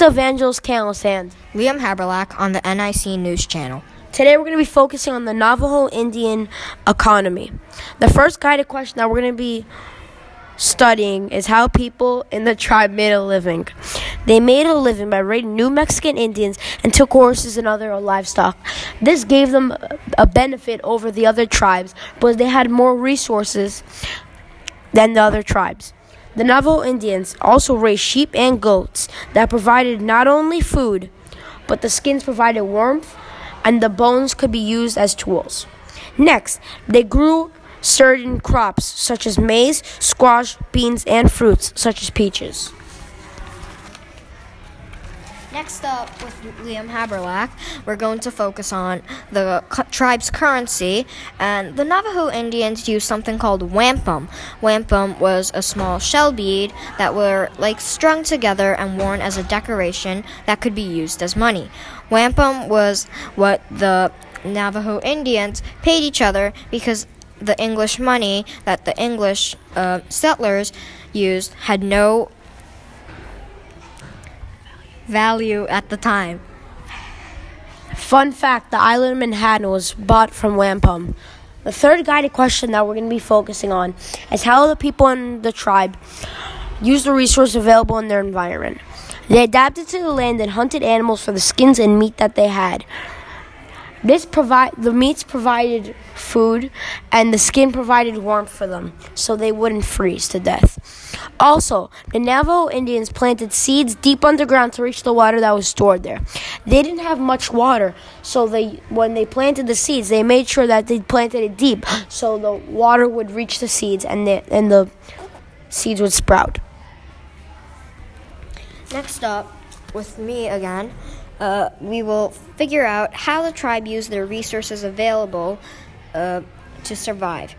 Is Evangelist Hand. Liam Haberlack on the NIC News Channel. Today we're going to be focusing on the Navajo Indian economy. The first guided question that we're going to be studying is how people in the tribe made a living. They made a living by raiding New Mexican Indians and took horses and other livestock. This gave them a benefit over the other tribes because they had more resources than the other tribes. The Navajo Indians also raised sheep and goats that provided not only food, but the skins provided warmth and the bones could be used as tools. Next, they grew certain crops such as maize, squash, beans, and fruits such as peaches. Next up, with Liam Haberlack, we're going to focus on the cu- tribe's currency. And the Navajo Indians used something called wampum. Wampum was a small shell bead that were like strung together and worn as a decoration that could be used as money. Wampum was what the Navajo Indians paid each other because the English money that the English uh, settlers used had no value at the time. Fun fact the island of Manhattan was bought from wampum. The third guided question that we're going to be focusing on is how the people in the tribe use the resources available in their environment. They adapted to the land and hunted animals for the skins and meat that they had. This provide the meats provided food and the skin provided warmth for them so they wouldn't freeze to death. Also, the Navajo Indians planted seeds deep underground to reach the water that was stored there. They didn't have much water, so they when they planted the seeds, they made sure that they planted it deep so the water would reach the seeds and the and the seeds would sprout. Next up, with me again, uh, we will figure out how the tribe used their resources available uh, to survive.